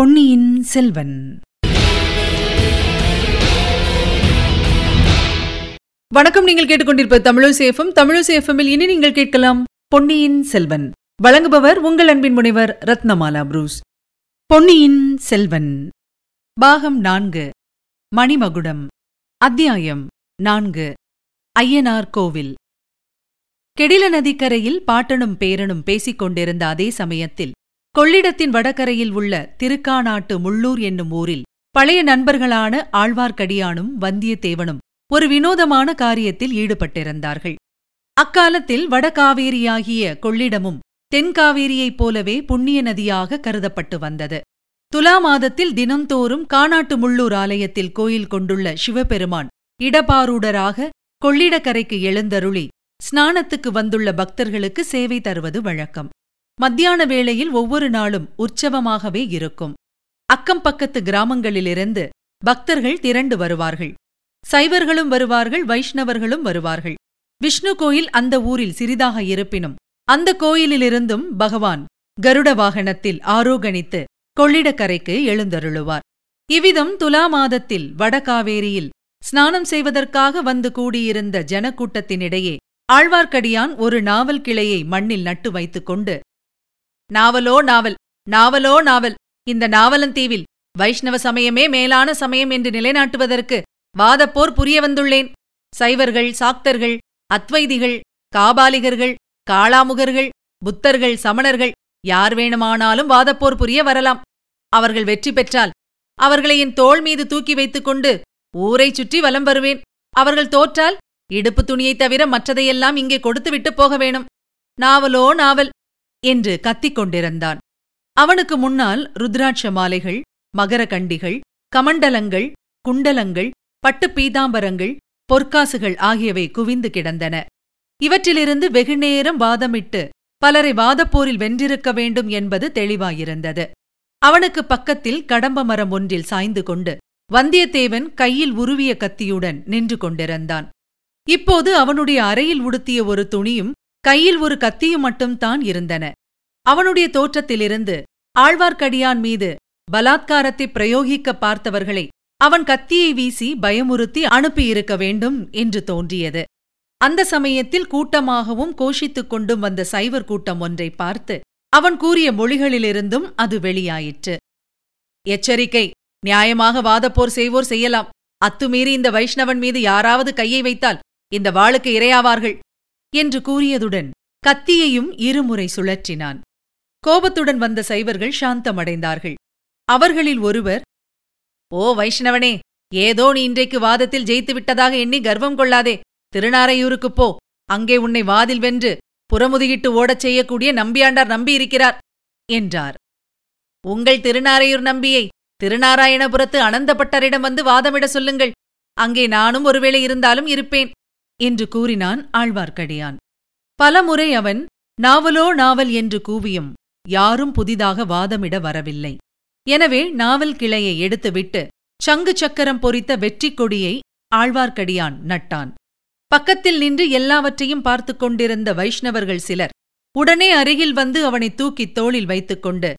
பொன்னியின் செல்வன். வணக்கம் நீங்கள் கேட்டுக்கொண்டிருப்ப தமிழசேஃபம் தமிழசேஃபமில் இனி நீங்கள் கேட்கலாம் பொன்னியின் செல்வன். வழங்குபவர் உங்கள் அன்பின் முனைவர் ரத்னமாலா புரூஸ். பொன்னியின் செல்வன். பாகம் நான்கு. மணிமகுடம். அத்தியாயம் நான்கு. ஐயனார் கோவில். கெடில நதிக்கரையில் பாட்டனும் பேரனும் பேசிக் கொண்டிருந்த அதே சமயத்தில் கொள்ளிடத்தின் வடகரையில் உள்ள திருக்காநாட்டு முள்ளூர் என்னும் ஊரில் பழைய நண்பர்களான ஆழ்வார்க்கடியானும் வந்தியத்தேவனும் ஒரு வினோதமான காரியத்தில் ஈடுபட்டிருந்தார்கள். அக்காலத்தில் வடகாவேரியாகிய கொள்ளிடமும் தென்காவேரியைப் போலவே புண்ணிய நதியாக கருதப்பட்டு வந்தது. துலா மாதத்தில் தினந்தோறும் காணாட்டு முள்ளூர் ஆலயத்தில் கோயில் கொண்டுள்ள சிவபெருமான் இடபாரூடராக கொள்ளிடக்கரைக்கு எழுந்தருளி ஸ்நானத்துக்கு வந்துள்ள பக்தர்களுக்கு சேவை தருவது வழக்கம். மத்தியான வேளையில் ஒவ்வொரு நாளும் உற்சவமாகவே இருக்கும். அக்கம் பக்கத்து கிராமங்களிலிருந்து பக்தர்கள் திரண்டு வருவார்கள். சைவர்களும் வருவார்கள் வைஷ்ணவர்களும் வருவார்கள். விஷ்ணு கோயில் அந்த ஊரில் சிறிதாக இருப்பினும் அந்த கோயிலிலிருந்தும் பகவான் கருட வாகனத்தில் ஆரோகணித்து கொள்ளிடக்கரைக்கு எழுந்தருளுவார். இவ்விதம் துலா மாதத்தில் வடகாவேரியில் ஸ்நானம் செய்வதற்காக வந்து கூடியிருந்த ஜனக்கூட்டத்தினிடையே ஆழ்வார்க்கடியான் ஒரு நாவல் கிளையை மண்ணில் நட்டு வைத்துக் கொண்டு நாவலோ நாவல் நாவலோ நாவல். இந்த நாவலந்தீவில் வைஷ்ணவ சமயமே மேலான சமயம் என்று நிலைநாட்டுவதற்கு வாதப்போர் புரிய வந்துள்ளேன். சைவர்கள் சாக்தர்கள் அத்வைதிகள் காபாலிகர்கள் காளாமுகர்கள் புத்தர்கள் சமணர்கள் யார் வேணுமானாலும் வாதப்போர் புரிய வரலாம். அவர்கள் வெற்றி பெற்றால் அவர்களை என் தோள் மீது தூக்கி வைத்துக் கொண்டு ஊரைச் சுற்றி வலம் வருவேன். அவர்கள் தோற்றால் இடுப்பு துணியைத் தவிர மற்றதையெல்லாம் இங்கே கொடுத்துவிட்டு போக வேணும். நாவலோ நாவல் என்று கத்திக் கொண்டிருந்தான். அவனுக்கு முன்னால் ருத்ராட்ச மாலைகள் மகரகண்டிகள் கமண்டலங்கள் குண்டலங்கள் பட்டு பீதாம்பரங்கள் பொற்காசுகள் ஆகியவை குவிந்து கிடந்தன. இவற்றிலிருந்து வெகுநேரம் வாதமிட்டு பலரை வாதப்போரில் வென்றிருக்க வேண்டும் என்பது தெளிவாயிருந்தது. அவனுக்கு பக்கத்தில் கடம்ப மரம் ஒன்றில் சாய்ந்து கொண்டு வந்தியத்தேவன் கையில் உருவிய கத்தியுடன் நின்று கொண்டிருந்தான். இப்போது அவனுடைய அறையில் உடுத்திய ஒரு துணியும் கையில் ஒரு கத்தியும் மட்டும்தான் இருந்தன. அவனுடைய தோற்றத்திலிருந்து ஆழ்வார்க்கடியான் மீது பலாத்காரத்தை பிரயோகிக்க பார்த்தவர்களை அவன் கத்தியை வீசி பயமுறுத்தி அனுப்பியிருக்க வேண்டும் என்று தோன்றியது. அந்த சமயத்தில் கூட்டமாகவும் கோஷித்துக் கொண்டும் வந்த சைவர் கூட்டம் ஒன்றை பார்த்து அவன் கூறிய மொழிகளிலிருந்தும் அது வெளியாயிற்று. எச்சரிக்கை! நியாயமாக வாதப்போர் செய்வோர் செய்யலாம். அத்துமீறி இந்த வைஷ்ணவன் மீது யாராவது கையை வைத்தால் இந்த வாளுக்கு இரையாவார்கள். என்று கூறியதுடன் கத்தியையும் இருமுறை சுழற்றினான். கோபத்துடன் வந்த சைவர்கள் சாந்தமடைந்தார்கள். அவர்களில் ஒருவர் ஓ வைஷ்ணவனே ஏதோ நீ இன்றைக்கு வாதத்தில் ஜெயித்து விட்டதாக எண்ணி கர்வம் கொள்ளாதே. திருநாரையூருக்குப் போ. அங்கே உன்னை வாதில் வென்று புறமுதுகிட்டு ஓடச் செய்யக்கூடிய நம்பியாண்டார் நம்பியிருக்கிறார் என்றார். உங்கள் திருநாரையூர் நம்பியை திருநாராயணபுரத்து அனந்தப்பட்டரிடம் வந்து வாதமிட சொல்லுங்கள். அங்கே நானும் ஒருவேளை இருந்தாலும் இருப்பேன். என்று கூறினான் ஆழ்வார்க்கடியான். பலமுறை அவன் நாவலோ நாவல் என்று கூவியும் யாரும் புதிதாக வாதமிட வரவில்லை. எனவே நாவல் கிளையை எடுத்துவிட்டு சங்கு சக்கரம் பொறித்த வெற்றிக் கொடியை ஆழ்வார்க்கடியான் நட்டான். பக்கத்தில் நின்று எல்லாவற்றையும் பார்த்து கொண்டிருந்த வைஷ்ணவர்கள் சிலர் உடனே அருகில் வந்து அவனை தூக்கித் தோளில் வைத்துக்கொண்டு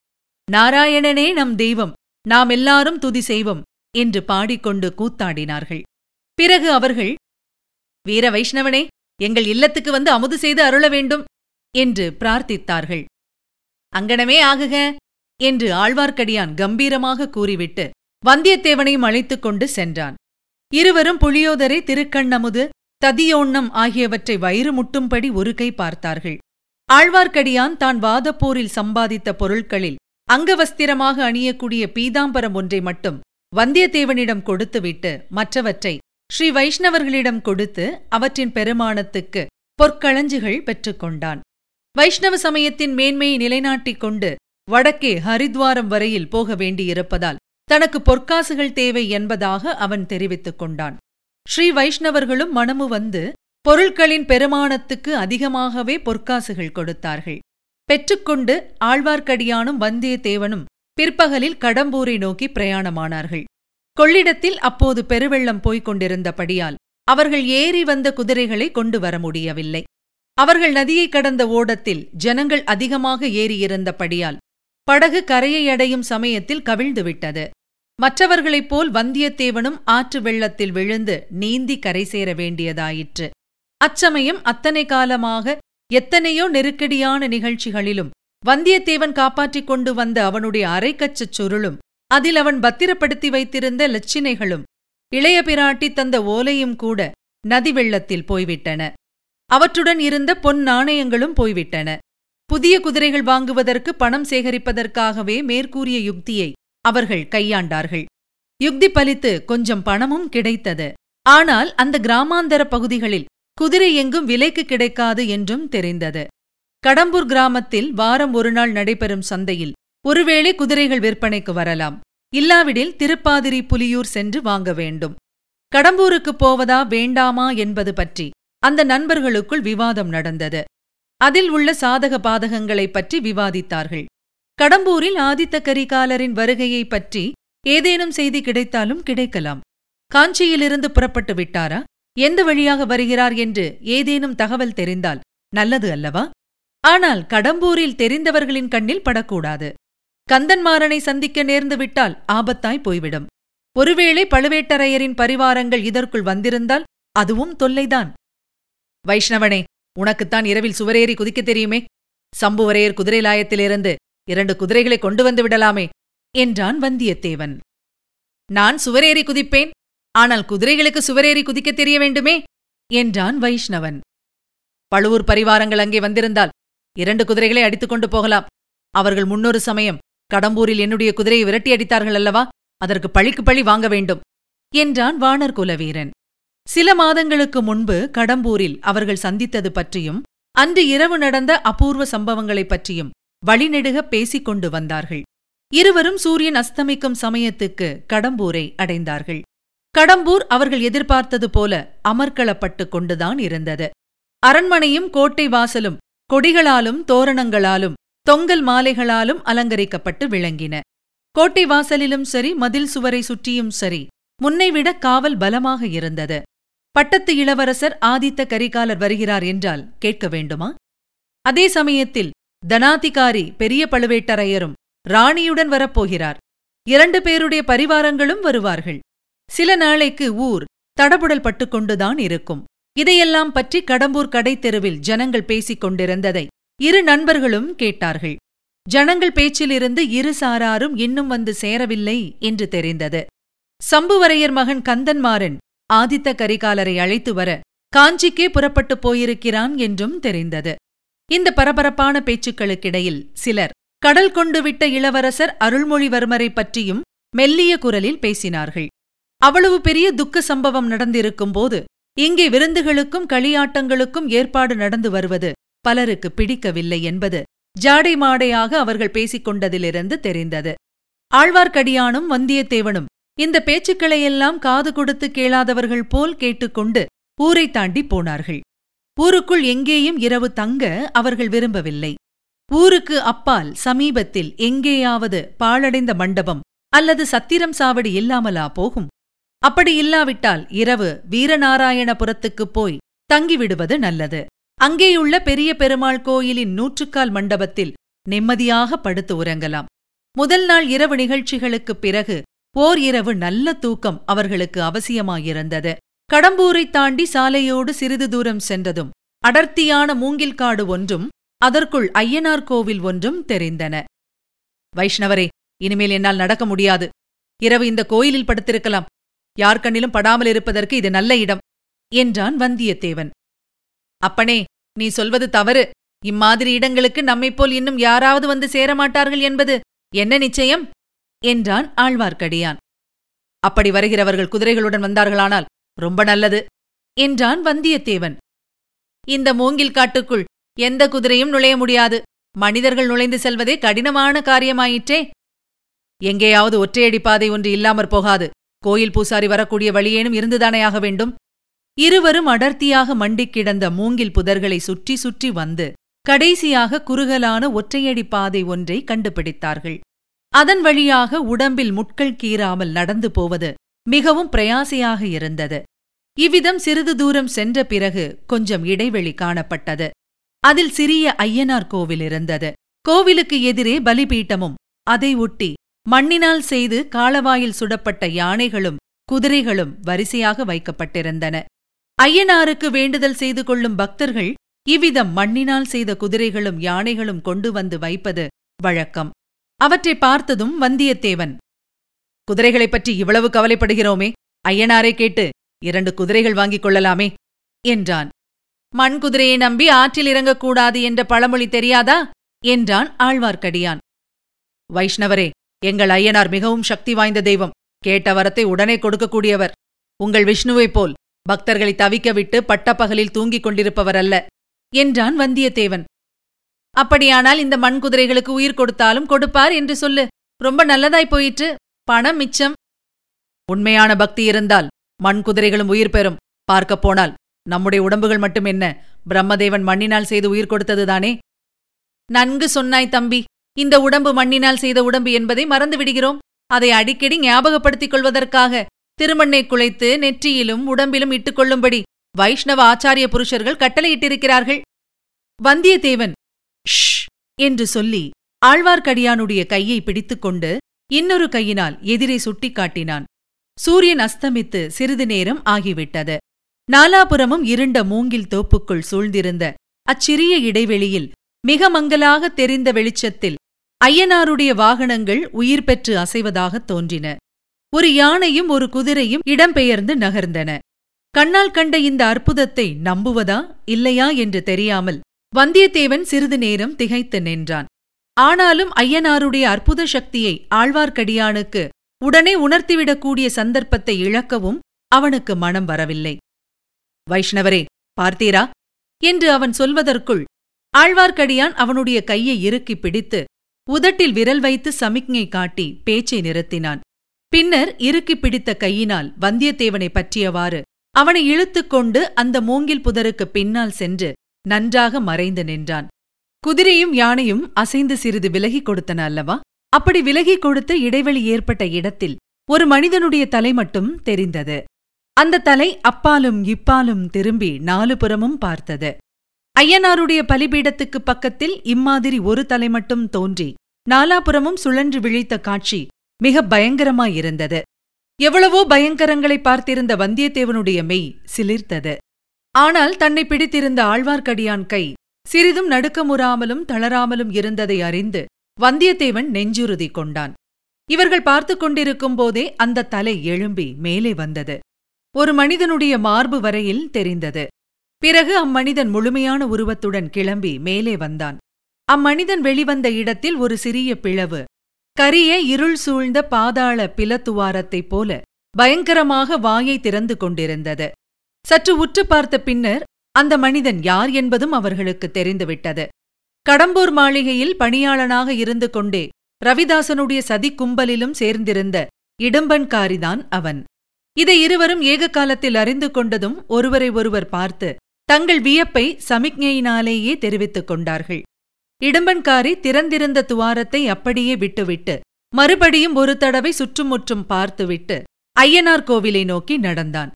நாராயணனே நம் தெய்வம் நாம் எல்லாரும் துதி செய்வோம் என்று பாடிக்கொண்டு கூத்தாடினார்கள். பிறகு அவர்கள் வீர வைஷ்ணவனே எங்கள் இல்லத்துக்கு வந்து அமுது செய்து அருள வேண்டும் என்று பிரார்த்தித்தார்கள். அங்கனமே ஆகுக என்று ஆழ்வார்க்கடியான் கம்பீரமாக கூறிவிட்டு வந்தியத்தேவனையும் அழைத்துக் கொண்டு சென்றான். இருவரும் புளியோதரை திருக்கண்ணமுது ததியோண்ணம் ஆகியவற்றை வயிறு முட்டும்படி ஒரு கை பார்த்தார்கள். ஆழ்வார்க்கடியான் தான் வாதப்போரில் சம்பாதித்த பொருட்களில் அங்கவஸ்திரமாக அணியக்கூடிய பீதாம்பரம் ஒன்றை மட்டும் வந்தியத்தேவனிடம் கொடுத்துவிட்டு மற்றவற்றை ஸ்ரீ வைஷ்ணவர்களிடம் கொடுத்து அவற்றின் பெருமானத்துக்கு பொற்களஞ்சுகள் பெற்றுக்கொண்டான். வைஷ்ணவ சமயத்தின் மேன்மையை நிலைநாட்டிக் கொண்டு வடக்கே ஹரித்வாரம் வரையில் போக வேண்டியிருப்பதால் தனக்கு பொற்காசுகள் தேவை என்பதாக அவன் தெரிவித்துக் கொண்டான். ஸ்ரீ வைஷ்ணவர்களும் மனமு வந்து பொருட்களின் பெருமானத்துக்கு அதிகமாகவே பொற்காசுகள் கொடுத்தார்கள். பெற்றுக்கொண்டு ஆழ்வார்க்கடியானும் வந்தியத்தேவனும் பிற்பகலில் கடம்பூரை நோக்கி பிரயாணமானார்கள். கொள்ளிடத்தில் அப்போது பெருவெள்ளம் போய்க் கொண்டிருந்தபடியால் அவர்கள் ஏறி வந்த குதிரைகளை கொண்டு வர முடியவில்லை. அவர்கள் நதியை கடந்த ஓடத்தில் ஜனங்கள் அதிகமாக ஏறியிருந்தபடியால் படகு கரையை அடையும் சமயத்தில் கவிழ்ந்துவிட்டது. மற்றவர்களைப் போல் வந்தியத்தேவனும் ஆற்று வெள்ளத்தில் விழுந்து நீந்தி கரை சேர வேண்டியதாயிற்று. அச்சமயம் அத்தனை காலமாக எத்தனையோ நெருக்கடியான நிகழ்ச்சிகளிலும் வந்தியத்தேவன் காப்பாற்றிக் கொண்டு வந்த அவனுடைய அரைக்கச்சச் சுருளும் அதில் அவன் பத்திரப்படுத்தி வைத்திருந்த லட்சினைகளும் இளைய பிராட்டி தந்த ஓலையும் கூட நதி வெள்ளத்தில் போய்விட்டன. அவற்றுடன் இருந்த பொன் நாணயங்களும் போய்விட்டன. புதிய குதிரைகள் வாங்குவதற்கு பணம் சேகரிப்பதற்காகவே மேற்கூறிய யுக்தியை அவர்கள் கையாண்டார்கள். யுக்தி பலித்து கொஞ்சம் பணமும் கிடைத்தது. ஆனால் அந்த கிராமாந்தர பகுதிகளில் குதிரை எங்கும் விலைக்கு கிடைக்காது என்றும் தெரிந்தது. கடம்பூர் கிராமத்தில் வாரம் ஒரு நாள் நடைபெறும் சந்தையில் ஒருவேளை குதிரைகள் விற்பனைக்கு வரலாம். இல்லாவிடில் திருப்பாதிரி புலியூர் சென்று வாங்க வேண்டும். கடம்பூருக்குப் போவதா வேண்டாமா என்பது பற்றி அந்த நண்பர்களுக்குள் விவாதம் நடந்தது. அதில் உள்ள சாதக பாதகங்களைப் பற்றி விவாதித்தார்கள். கடம்பூரில் ஆதித்த கரிகாலரின் வருகையைப் பற்றி ஏதேனும் செய்தி கிடைத்தாலும் கிடைக்கலாம். காஞ்சியிலிருந்து புறப்பட்டு விட்டாரா? எந்த வழியாக வருகிறார் என்று ஏதேனும் தகவல் தெரிந்தால் நல்லது அல்லவா? ஆனால் கடம்பூரில் தெரிந்தவர்களின் கண்ணில் படக்கூடாது. கந்தன்மாறனை சந்திக்க நேர்ந்து விட்டால் ஆபத்தாய் போய்விடும். ஒருவேளை பழுவேட்டரையரின் பரிவாரங்கள் இதற்குள் வந்திருந்தால் அதுவும் தொல்லைதான். வைஷ்ணவனே உனக்குத்தான் இரவில் சுவரேறி குதிக்கத் தெரியுமே? சம்புவரையர் குதிரைலாயத்திலிருந்து இரண்டு குதிரைகளை கொண்டு வந்து விடலாமே? என்றான் வந்தியத்தேவன். நான் சுவரேறி குதிப்பேன் ஆனால் குதிரைகளுக்கு சுவரேறி குதிக்கத் தெரிய வேண்டுமே? என்றான் வைஷ்ணவன். பழுவூர் பரிவாரங்கள் அங்கே வந்திருந்தால் இரண்டு குதிரைகளை அடித்துக் கொண்டு போகலாம். அவர்கள் முன்னொரு சமயம் கடம்பூரில் என்னுடைய குதிரையை விரட்டி அடித்தார்கள் அல்லவா? அதற்கு பழிக்கு பழி வாங்க வேண்டும் என்றான் வானர் குலவீரன். சில மாதங்களுக்கு முன்பு கடம்பூரில் அவர்கள் சந்தித்தது பற்றியும் அன்று இரவு நடந்த அபூர்வ சம்பவங்களைப் பற்றியும் வழிநெடுக பேசிக் கொண்டு வந்தார்கள். இருவரும் சூரியன் அஸ்தமிக்கும் சமயத்துக்கு கடம்பூரை அடைந்தார்கள். கடம்பூர் அவர்கள் எதிர்பார்த்தது போல அமர்க்களப்பட்டுக் கொண்டுதான் இருந்தது. அரண்மனையும் கோட்டை வாசலும் கொடிகளாலும் தோரணங்களாலும் தொங்கல் மாலைகளாலும் அலங்கரிக்கப்பட்டு விளங்கின. கோட்டை வாசலிலும் சரி மதில் சுவரை சுற்றியும் சரி முன்னைவிட காவல் பலமாக இருந்தது. பட்டத்து இளவரசர் ஆதித்த கரிகாலர் வருகிறார் என்றால் கேட்க வேண்டுமா? அதே சமயத்தில் தனாதிகாரி பெரிய பழுவேட்டரையரும் ராணியுடன் வரப்போகிறார். இரண்டு பேருடைய பரிவாரங்களும் வருவார்கள். சில நாளைக்கு ஊர் தடபுடல் பட்டுக்கொண்டுதான் இருக்கும். இதையெல்லாம் பற்றி கடம்பூர் கடைத்தெருவில் ஜனங்கள் பேசிக் கொண்டிருந்ததை இரு நண்பர்களும் கேட்டார்கள். ஜனங்கள் பேச்சிலிருந்து இரு சாராரும் இன்னும் வந்து சேரவில்லை என்று தெரிந்தது. சம்புவரையர் மகன் கந்தன்மாறன் ஆதித்த கரிகாலரை அழைத்து வர காஞ்சிக்கே புறப்பட்டுப் போயிருக்கிறான் என்றும் தெரிந்தது. இந்த பரபரப்பான பேச்சுக்களுக்கிடையில் சிலர் கடல் கொண்டு விட்ட இளவரசர் அருள்மொழிவர்மரை பற்றியும் மெல்லிய குரலில் பேசினார்கள். அவ்வளவு பெரிய துக்க சம்பவம் நடந்திருக்கும் போது இங்கே விருந்துகளுக்கும் களியாட்டங்களுக்கும் ஏற்பாடு நடந்து வருவது பலருக்கு பிடிக்கவில்லை என்பது ஜாடை மாடையாக அவர்கள் பேசிக் கொண்டதிலிருந்து தெரிந்தது. ஆழ்வார்க்கடியானும் வந்தியத்தேவனும் இந்த பேச்சுக்களையெல்லாம் காது கொடுத்து கேளாதவர்கள் போல் கேட்டுக்கொண்டு ஊரை தாண்டி போனார்கள். ஊருக்குள் எங்கேயும் இரவு தங்க அவர்கள் விரும்பவில்லை. ஊருக்கு அப்பால் சமீபத்தில் எங்கேயாவது பாழடைந்த மண்டபம் அல்லது சத்திரம் சாவடி இல்லாமலா போகும். அப்படி இல்லாவிட்டால் இரவு வீரநாராயணபுரத்துக்குப் போய் தங்கிவிடுவது நல்லது. அங்கேயுள்ள பெரிய பெருமாள் கோயிலின் நூற்றுக்கால் மண்டபத்தில் நிம்மதியாக படுத்து உறங்கலாம். முதல் நாள் இரவு நிகழ்ச்சிகளுக்குப் பிறகு ஓர் இரவு நல்ல தூக்கம் அவர்களுக்கு அவசியமாயிருந்தது. கடம்பூரைத் தாண்டி சாலையோடு சிறிது தூரம் சென்றதும் அடர்த்தியான மூங்கில் காடு ஒன்றும் அதற்குள் ஐயனார் கோவில் ஒன்றும் தெரிந்தன. வைஷ்ணவரே இனிமேல் என்னால் நடக்க முடியாது. இரவு இந்த கோயிலில் படுத்திருக்கலாம். யார் கண்ணிலும் படாமல் இருப்பதற்கு இது நல்ல இடம் என்றான் வந்தியத்தேவன். அப்பனே நீ சொல்வது தவறு. இம்மாதிரி இடங்களுக்கு நம்மைப்போல் இன்னும் யாராவது வந்து சேரமாட்டார்கள் என்பது என்ன நிச்சயம்? என்றான் ஆழ்வார்க்கடியான். அப்படி வருகிறவர்கள் குதிரைகளுடன் வந்தார்களானால் ரொம்ப நல்லது என்றான் வந்தியத்தேவன். இந்த மூங்கில் காட்டுக்குள் எந்த குதிரையும் நுழைய முடியாது. மனிதர்கள் நுழைந்து செல்வதே கடினமான காரியமாயிற்றே. எங்கேயாவது ஒற்றையடி பாதை ஒன்று இல்லாமற் போகாது. கோயில் பூசாரி வரக்கூடிய வழியேனும் இருந்துதானே ஆக வேண்டும்? இருவரும் அடர்த்தியாக மண்டிக் கிடந்த மூங்கில் புதர்களை சுற்றி சுற்றி வந்து கடைசியாக குறுகலான ஒற்றையடி பாதை ஒன்றை கண்டுபிடித்தார்கள். அதன் வழியாக உடம்பில் முட்கள் கீறாமல் நடந்து போவது மிகவும் பிரயாசையாக இருந்தது. இவ்விதம் சிறிது தூரம் சென்ற பிறகு கொஞ்சம் இடைவெளி காணப்பட்டது. அதில் சிறிய ஐயனார் கோவில் இருந்தது. கோவிலுக்கு எதிரே பலிபீட்டமும் அதை ஒட்டி மண்ணினால் செய்து காளவாயில் சுடப்பட்ட யானைகளும் குதிரைகளும் வரிசையாக வைக்கப்பட்டிருந்தன. ஐயனாருக்கு வேண்டுதல் செய்து கொள்ளும் பக்தர்கள் இவ்விதம் மண்ணினால் செய்த குதிரைகளும் யானைகளும் கொண்டு வந்து வைப்பது வழக்கம். அவற்றை பார்த்ததும் வந்தியத்தேவன் குதிரைகளைப் பற்றி இவ்வளவு கவலைப்படுகிறோமே ஐயனாரை கேட்டு இரண்டு குதிரைகள் வாங்கிக் கொள்ளலாமே என்றான். மண் குதிரையை நம்பி ஆற்றில் இறங்கக்கூடாது என்ற பழமொழி தெரியாதா என்றான் ஆழ்வார்க்கடியான். வைஷ்ணவரே எங்கள் ஐயனார் மிகவும் சக்தி வாய்ந்த தெய்வம். கேட்ட வரத்தை உடனே கொடுக்கக்கூடியவர் உங்கள் விஷ்ணுவைப் போல் பக்தர்களை தவிக்க விட்டு பட்டப்பகலில் தூங்கிக் கொண்டிருப்பவர் அல்ல என்றான் வந்தியத்தேவன். அப்படியானால் இந்த மண் குதிரைகளுக்கு உயிர் கொடுத்தாலும் கொடுப்பார் என்று சொல்லு. ரொம்ப நல்லதாய் போயிற்று. பணம் மிச்சம். உண்மையான பக்தி இருந்தால் மண் குதிரைகளும் உயிர் பெறும். பார்க்கப் போனால் நம்முடைய உடம்புகள் மட்டும் என்ன? பிரம்மதேவன் மண்ணினால் செய்து உயிர் கொடுத்ததுதானே நன்கு சொன்னாய் தம்பி. இந்த உடம்பு மண்ணினால் செய்த உடம்பு என்பதை மறந்து விடுகிறோம். அதை அடிக்கடி ஞாபகப்படுத்திக் கொள்வதற்காக திருமண்ணை குலைத்து நெற்றியிலும் உடம்பிலும் இட்டுக்கொள்ளும்படி வைஷ்ணவ ஆச்சாரிய புருஷர்கள் கட்டளையிட்டிருக்கிறார்கள். வந்தியத்தேவன் ஷ்! என்று சொல்லி ஆழ்வார்க்கடியானுடைய கையை பிடித்துக்கொண்டு இன்னொரு கையினால் எதிரே சுட்டிக்காட்டினான். சூரியன் அஸ்தமித்து சிறிது நேரம் ஆகிவிட்டது. நாலாபுரமும் இருண்ட மூங்கில் தோப்புக்குள் சூழ்ந்திருந்த அச்சிறிய இடைவெளியில் மிக மங்கலாக தெரிந்த வெளிச்சத்தில் ஐயனாருடைய வாகனங்கள் உயிர் பெற்று அசைவதாகத் தோன்றின. ஒரு யானையும் ஒரு குதிரையும் இடம்பெயர்ந்து நகர்ந்தன. கண்ணால் கண்ட இந்த அற்புதத்தை நம்புவதா இல்லையா என்று தெரியாமல் வந்தியத்தேவன் சிறிது நேரம் திகைத்து நின்றான். ஆனாலும் ஐயனாருடைய அற்புத சக்தியை ஆழ்வார்க்கடியானுக்கு உடனே உணர்த்திவிடக்கூடிய சந்தர்ப்பத்தை இழக்கவும் அவனுக்கு மனம் வரவில்லை. வைஷ்ணவரே பார்த்தீரா? என்று அவன் சொல்வதற்குள் ஆழ்வார்க்கடியான் அவனுடைய கையை இறுக்கிப் பிடித்து உதட்டில் விரல் வைத்து சமிக்ஞை காட்டி பேச்சை நிறுத்தினான். பின்னர் இறுக்கிப் பிடித்த கையினால் வந்தியத்தேவனை பற்றியவாறு அவனை இழுத்துக்கொண்டு அந்த மூங்கில் புதருக்குப் பின்னால் சென்று நன்றாக மறைந்து நின்றான். குதிரையும் யானையும் அசைந்து சிறிது விலகிக் கொடுத்தன அல்லவா? அப்படி விலகிக் கொடுத்து இடைவெளி ஏற்பட்ட இடத்தில் ஒரு மனிதனுடைய தலை மட்டும் தெரிந்தது. அந்த தலை அப்பாலும் இப்பாலும் திரும்பி நாலு புறமும் பார்த்தது. ஐயனாருடைய பலிபீடத்துக்கு பக்கத்தில் இம்மாதிரி ஒரு தலை மட்டும் தோன்றி நாலாபுறமும் சுழன்று விழித்த காட்சி மிக பயங்கரமாயிருந்தது. எவ்வளவோ பயங்கரங்களை பார்த்திருந்த வந்தியத்தேவனுடைய மெய் சிலிர்த்தது. ஆனால் தன்னை பிடித்திருந்த ஆழ்வார்க்கடியான் கை சிறிதும் நடுக்கமுறாமலும் தளராமலும் இருந்ததை அறிந்து வந்தியத்தேவன் நெஞ்சுறுதி கொண்டான். இவர்கள் பார்த்து கொண்டிருக்கும் போதே அந்த தலை எழும்பி மேலே வந்தது. ஒரு மனிதனுடைய மார்பு வரையில் தெரிந்தது. பிறகு அம்மனிதன் முழுமையான உருவத்துடன் கிளம்பி மேலே வந்தான். அம்மனிதன் வெளிவந்த இடத்தில் ஒரு சிறிய பிளவு கரிய இருள் சூழ்ந்த பாதாள பிலத்துவாரத்தைப் போல பயங்கரமாக வாயை திறந்து கொண்டிருந்தது. சற்று உற்று பார்த்த பின்னர் அந்த மனிதன் யார் என்பதும் அவர்களுக்கு தெரிந்துவிட்டது. கடம்பூர் மாளிகையில் பணியாளனாக இருந்து கொண்டே ரவிதாசனுடைய சதி கும்பலிலும் சேர்ந்திருந்த இடும்பன்காரிதான் அவன். இதை இருவரும் ஏக காலத்தில் அறிந்து கொண்டதும் ஒருவரை ஒருவர் பார்த்து தங்கள் வியப்பை சமிக்ஞையினாலேயே தெரிவித்துக் கொண்டார்கள். இடும்பன்காரி திறந்திருந்த துவாரத்தை அப்படியே விட்டுவிட்டு மறுபடியும் ஒரு தடவை சுற்றுமுற்றும் பார்த்துவிட்டு ஐயனார் கோவிலை நோக்கி நடந்தான்.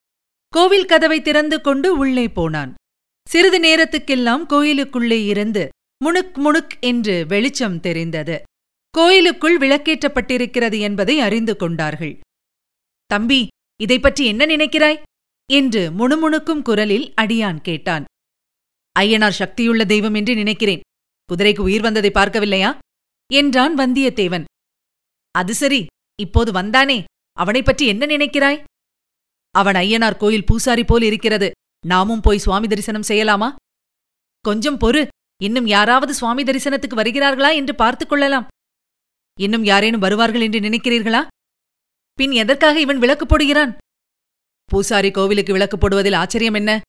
கோவில் கதவை திறந்து கொண்டு உள்ளே போனான். சிறிது நேரத்துக்கெல்லாம் கோயிலுக்குள்ளே இருந்து முணுக் முணுக் என்று வெளிச்சம் தெரிந்தது. கோயிலுக்குள் விளக்கேற்றப்பட்டிருக்கிறது என்பதை அறிந்து கொண்டார்கள். தம்பி இதை பற்றி என்ன நினைக்கிறாய்? என்று முணுமுணுக்கும் குரலில் அடியான் கேட்டான். ஐயனார் சக்தியுள்ள தெய்வம் என்று நினைக்கிறேன். குதிரைக்கு உயிர் வந்ததை பார்க்கவில்லையா? என்றான் வந்தியத்தேவன். அது சரி இப்போது வந்தானே அவனைப் பற்றி என்ன நினைக்கிறாய்? அவன் ஐயனார் கோயில் பூசாரி போல் இருக்கிறது நாமும் போய் சுவாமி தரிசனம் செய்யலாமா? கொஞ்சம் பொறு இன்னும் யாராவது சுவாமி தரிசனத்துக்கு வருகிறார்களா என்று பார்த்துக் கொள்ளலாம். இன்னும் யாரேனும் வருவார்கள் என்று நினைக்கிறீர்களா? பின் எதற்காக இவன் விளக்கு போடுகிறான்? பூசாரி கோவிலுக்கு விளக்கு போடுவதில் ஆச்சரியம் என்ன?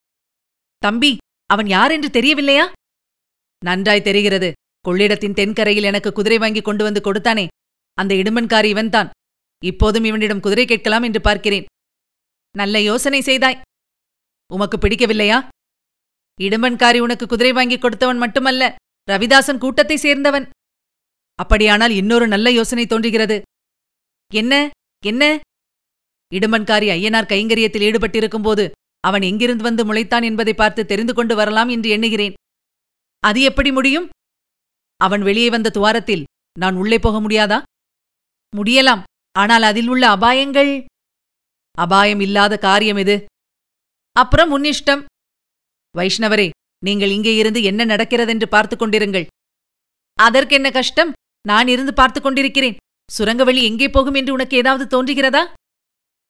தம்பி அவன் யார் என்று தெரியவில்லையா? நன்றாய் தெரிகிறது. கொள்ளிடத்தின் தென்கரையில் எனக்கு குதிரை வாங்கி கொண்டு வந்து கொடுத்தானே. அந்த இடுமன்காரி இவன்தான். இப்போதும் இவனிடம் குதிரை கேட்கலாம் என்று பார்க்கிறேன். நல்ல யோசனை செய்தாய். உமக்கு பிடிக்கவில்லையா? இடுமன்காரி உனக்கு குதிரை வாங்கி கொடுத்தவன் மட்டுமல்ல ரவிதாசன் கூட்டத்தை சேர்ந்தவன். அப்படியானால் இன்னொரு நல்ல யோசனை தோன்றுகிறது. என்ன? என்ன? இடுமன்காரி ஐயனார் கைங்கரியத்தில் ஈடுபட்டிருக்கும்போது அவன் எங்கிருந்து வந்து முளைத்தான் என்பதை பார்த்து தெரிந்து கொண்டு வரலாம் என்று எண்ணுகிறேன். அது எப்படி முடியும்? அவன் வெளியே வந்த துவாரத்தில் நான் உள்ளே போக முடியாதா? முடியலாம் ஆனால் அதில் உள்ள அபாயங்கள்? அபாயம் இல்லாத காரியம் இது அப்புறம் உன்னிஷ்டம் வைஷ்ணவரே நீங்கள் இங்கே இருந்து என்ன நடக்கிறதென்று பார்த்துக் கொண்டிருங்கள். அதற்கென்ன கஷ்டம்? நான் இருந்து பார்த்துக் கொண்டிருக்கிறேன். சுரங்க வழி எங்கே போகும் என்று உனக்கு ஏதாவது தோன்றுகிறதா?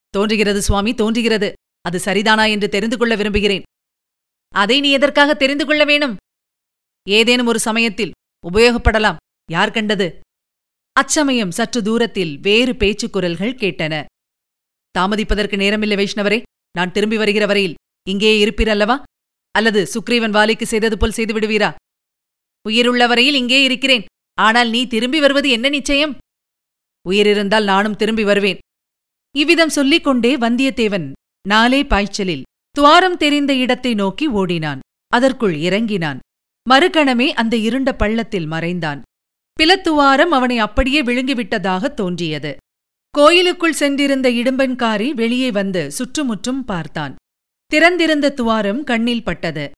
தோன்றுகிறது சுவாமி தோன்றுகிறது. அது சரிதானா என்று தெரிந்து கொள்ள விரும்புகிறேன். அதை நீ எதற்காக தெரிந்து கொள்ள வேணும்? ஏதேனும் ஒரு சமயத்தில் உபயோகப்படலாம். யார் கண்டது? அச்சமயம் சற்று தூரத்தில் வேறு பேச்சுக் குரல்கள் கேட்டன. தாமதிப்பதற்கு நேரமில்லை வைஷ்ணவரே. நான் திரும்பி வருகிற வரையில் இருப்பீர் அல்லவா? அல்லது சுக்ரீவன் வாலிக்கு செய்தது போல் செய்து விடுவீரா? உயிருள்ள வரையில் இங்கே இருக்கிறேன். ஆனால் நீ திரும்பி வருவது என்ன நிச்சயம்? உயிரிருந்தால் நானும் திரும்பி வருவேன். இவ்விதம் சொல்லிக் கொண்டே வந்தியத்தேவன் நாலே பாய்ச்சலில் துவாரம் தெரிந்த இடத்தை நோக்கி ஓடினான். அதற்குள் இறங்கினான். மறுகணமே அந்த இருண்ட பள்ளத்தில் மறைந்தான். பிலத்துவாரம் அவனை அப்படியே விழுங்கிவிட்டதாகத் தோன்றியது. கோயிலுக்குள் சென்றிருந்த இடும்பன்காரி வெளியே வந்து சுற்றுமுற்றும் பார்த்தான். திறந்திருந்த துவாரம் கண்ணில் பட்டது.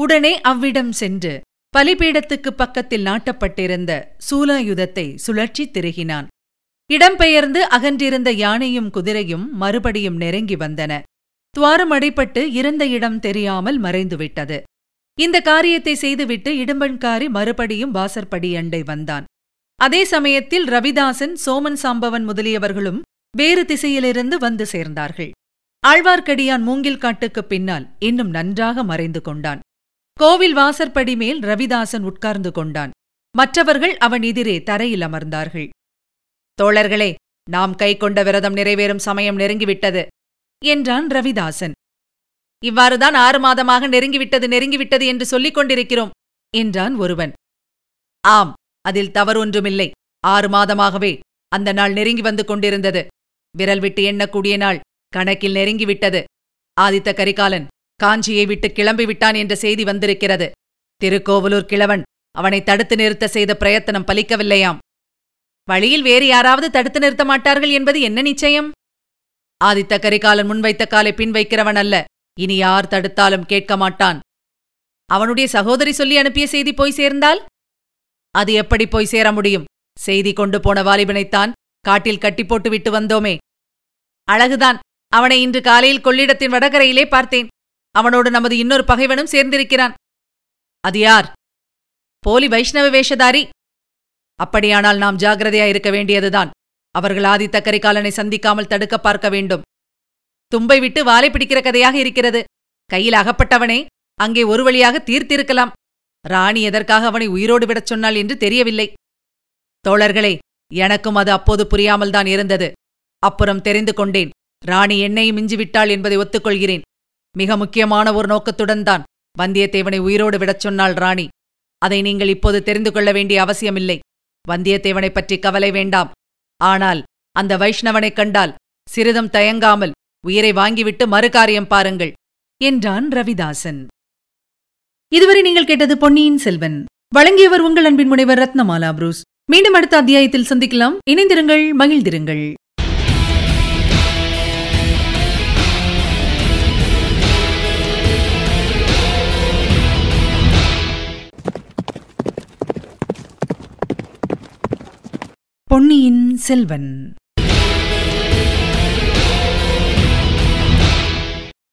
உடனே அவ்விடம் சென்று பலிபீடத்துக்குப் பக்கத்தில் நாட்டப்பட்டிருந்த சூலாயுதத்தை சுழற்சி திருகினான். இடம்பெயர்ந்து அகன்றிருந்த யானையும் குதிரையும் மறுபடியும் நெருங்கி வந்தன. துவாரம் அடைப்பட்டு இருந்த இடம் தெரியாமல் மறைந்துவிட்டது. இந்த காரியத்தை செய்துவிட்டு இடும்பன்காரி மறுபடியும் வாசற்படி அண்டை வந்தான். அதே சமயத்தில் ரவிதாசன் சோமன் சாம்பவன் முதலியவர்களும் வேறு திசையிலிருந்து வந்து சேர்ந்தார்கள். ஆழ்வார்க்கடியான் மூங்கில் காட்டுக்குப் பின்னால் இன்னும் நன்றாக மறைந்து கொண்டான். கோவில் வாசற்படி மேல் ரவிதாசன் உட்கார்ந்து கொண்டான். மற்றவர்கள் அவன் எதிரே தரையில் அமர்ந்தார்கள். தோழர்களே நாம் கை கொண்ட விரதம் நிறைவேறும் சமயம் நெருங்கிவிட்டது என்றான் ரவிதாசன். இவ்வாறுதான் ஆறு மாதமாக நெருங்கிவிட்டது நெருங்கிவிட்டது என்று சொல்லிக் கொண்டிருக்கிறோம் என்றான் ஒருவன். ஆம் அதில் தவறு ஒன்றுமில்லை. ஆறு மாதமாகவே அந்த நாள் நெருங்கி வந்து கொண்டிருந்தது. விரல் விட்டு எண்ணக்கூடிய நாள் கணக்கில் நெருங்கிவிட்டது. ஆதித்த கரிகாலன் காஞ்சியை விட்டு கிளம்பிவிட்டான் என்ற செய்தி வந்திருக்கிறது. திருக்கோவலூர் கிழவன் அவனை தடுத்து நிறுத்த செய்த பிரயத்தனம் பலிக்கவில்லையாம். வழியில் வேறு யாராவது தடுத்து நிறுத்த மாட்டார்கள் என்பது என்ன நிச்சயம்? ஆதித்த கரிகாலன் முன்வைத்த காலை பின் வைக்கிறவன் அல்ல. இனி யார் தடுத்தாலும் கேட்க மாட்டான். அவனுடைய சகோதரி சொல்லி அனுப்பிய செய்தி போய் சேர்ந்தால்? அது எப்படி போய் சேர முடியும்? செய்தி கொண்டு போன வாலிபனைத்தான் காட்டில் கட்டி போட்டு விட்டு வந்தோமே. அழகுதான். அவனை இன்று காலையில் கொள்ளிடத்தின் வடகரையிலே பார்த்தேன். அவனோடு நமது இன்னொரு பகைவனும் சேர்ந்திருக்கிறான். அது யார்? போலி வைஷ்ணவ வேஷதாரி. அப்படியானால் நாம் ஜாகிரதையா இருக்க வேண்டியதுதான். அவர்கள் ஆதித்த கரிகாலனை சந்திக்காமல் தடுக்க பார்க்க வேண்டும். தும்பை விட்டு வாலை பிடிக்கிற கதையாக இருக்கிறது. கையில் அகப்பட்டவனே அங்கே ஒரு வழியாக தீர்த்திருக்கலாம். ராணி எதற்காக அவனை உயிரோடு விடச் சொன்னாள் என்று தெரியவில்லை. தோழர்களே எனக்கும் அது அப்போது புரியாமல்தான் இருந்தது. அப்புறம் தெரிந்து கொண்டேன். ராணி என்னையும் மிஞ்சிவிட்டாள் என்பதை ஒத்துக்கொள்கிறேன். மிக முக்கியமான ஒரு நோக்கத்துடன் தான் வந்தியத்தேவனை உயிரோடு விடச் சொன்னாள் ராணி. அதை நீங்கள் இப்போது தெரிந்து கொள்ள வேண்டிய அவசியமில்லை. வந்தியத்தேவனைப் பற்றி கவலை வேண்டாம். ஆனால் அந்த வைஷ்ணவனைக் கண்டால் சிறிதும் தயங்காமல் உயிரை வாங்கிவிட்டு மறுகாரியம் பாருங்கள் என்றான் ரவிதாசன். இதுவரை நீங்கள் கேட்டது பொன்னியின் செல்வன். வழங்கியவர் உங்கள் அன்பின் முனைவர் ரத்னமாலா புரூஸ். மீண்டும் அடுத்த அத்தியாயத்தில் சந்திக்கலாம். இணைந்திருங்கள் மகிழ்ந்திருங்கள். பொன்னியின் செல்வன்.